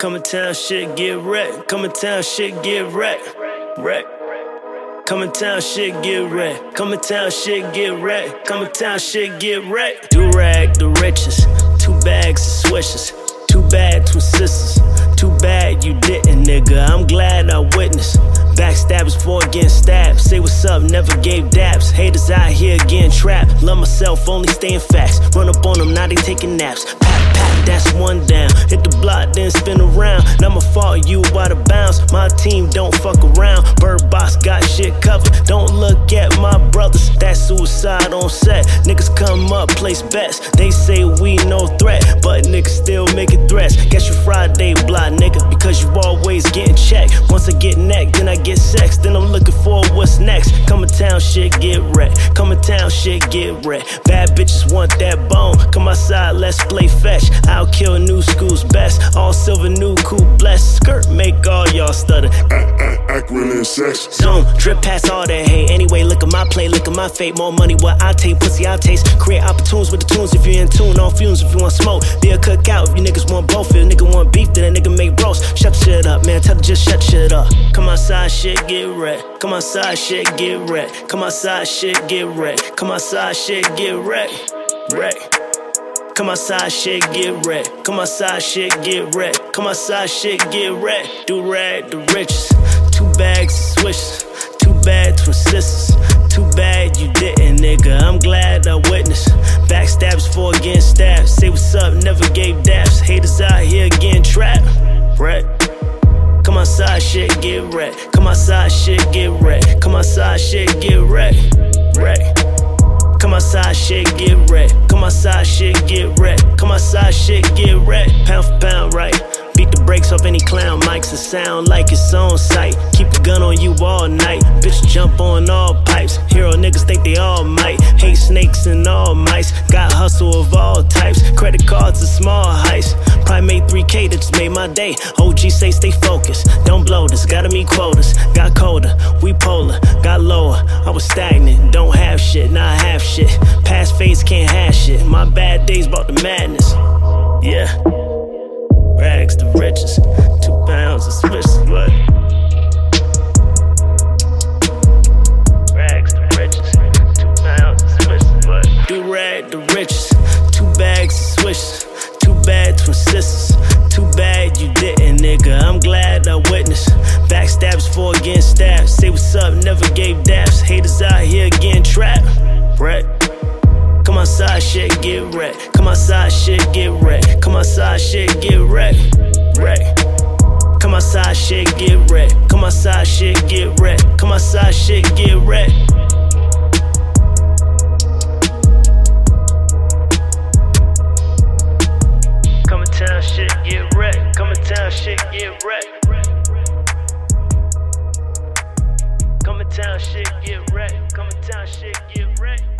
Coming town, shit get wrecked. Coming town, shit get wrecked. Wreck. Coming town, shit get wrecked. Coming town, shit get wrecked. Coming town, shit get wrecked. Durag the riches. Two bags of swishes. Too bad, twin sisters. Too bad you didn't, Backstabbers before getting stabbed. Say what's up, never gave daps. Haters out here getting trapped. Love myself, only staying facts. Run up on them, now they taking naps. Pat, pat, that's one down. Hit the block, then spin around. Now my fault, you out of bounds. My team don't fuck around. Bird box got shit covered. Don't look at my brothers, that's suicide on set. Niggas come up, place bets. They say we no threat, but niggas still making threats. Guess you Friday block, nigga, because you always getting checked. Once I get neck, then I get sex. Then I'm looking for what's next. Coming town, shit get wrecked. Coming town, shit get wrecked. Bad bitches want that bone. Outside, let's play fetch. I'll kill new school's best. All silver, new cool blessed. Skirt make all y'all stutter. Act, act, act real in sex. Zoom, drip past all that hate. Anyway, look at my play, look at my fate. More money, what I take, pussy I taste. Create opportunities with the tunes if you're in tune. On fumes if you want smoke. Be a cookout if you niggas want both. If a nigga want beef, then a nigga make roast. Shut the shit up, man. Tell her just shut shit up. Come outside, shit get wrecked. Come outside, shit get wrecked. Come outside, shit get wrecked. Come outside, shit get wrecked. Wreck. Come outside, shit get wrecked. Come outside, shit get wrecked. Come outside, shit get wrecked. Durag the riches. Two bags of swishes. Too bad, twin sisters. Too bad you didn't, nigga. I'm glad I witnessed. Backstabs before getting stabbed. Say what's up, never gave daps. Haters out here getting trapped. Right? Come outside, shit get wrecked. Come outside, shit get wrecked. Come outside, shit get wrecked. Wreck. Come outside, shit get wrecked. Outside, shit get wrecked. Come outside, shit get wrecked. Pound for pound, right? Beat the brakes off any clown mics and sound like it's on sight. Keep a gun on you all night. Bitch, jump on all pipes. Hero niggas think they all might. Hate snakes and all mice. Got hustle of all types. Credit cards and small heists. Made 3K that just made my day. OG say stay focused. Don't blow this. Gotta meet quotas. Got colder. We polar. Got lower. I was stagnant. Don't have shit. Now I have shit. Past phase can't have shit. My bad days brought the madness. Yeah. Rags to riches. Two pounds of Swiss, riches. Two pounds of Swiss, what? Durag the riches. Two bags of swishes. Too bad, twin sisters. Too bad you didn't, nigga. I'm glad I witnessed. Backstabs before getting stabbed. Say what's up, never gave daps. Haters out here getting trapped. Right? Shit get wrecked. Come outside, shit get wrecked. Come outside, shit get wrecked. Wreck. Come outside, shit get wrecked. Come outside, shit get wrecked. Come outside, shit get wrecked. Come in town, shit get wrecked. Come in town, shit get wrecked. Come in town, shit get wrecked. Come in town, shit get wrecked.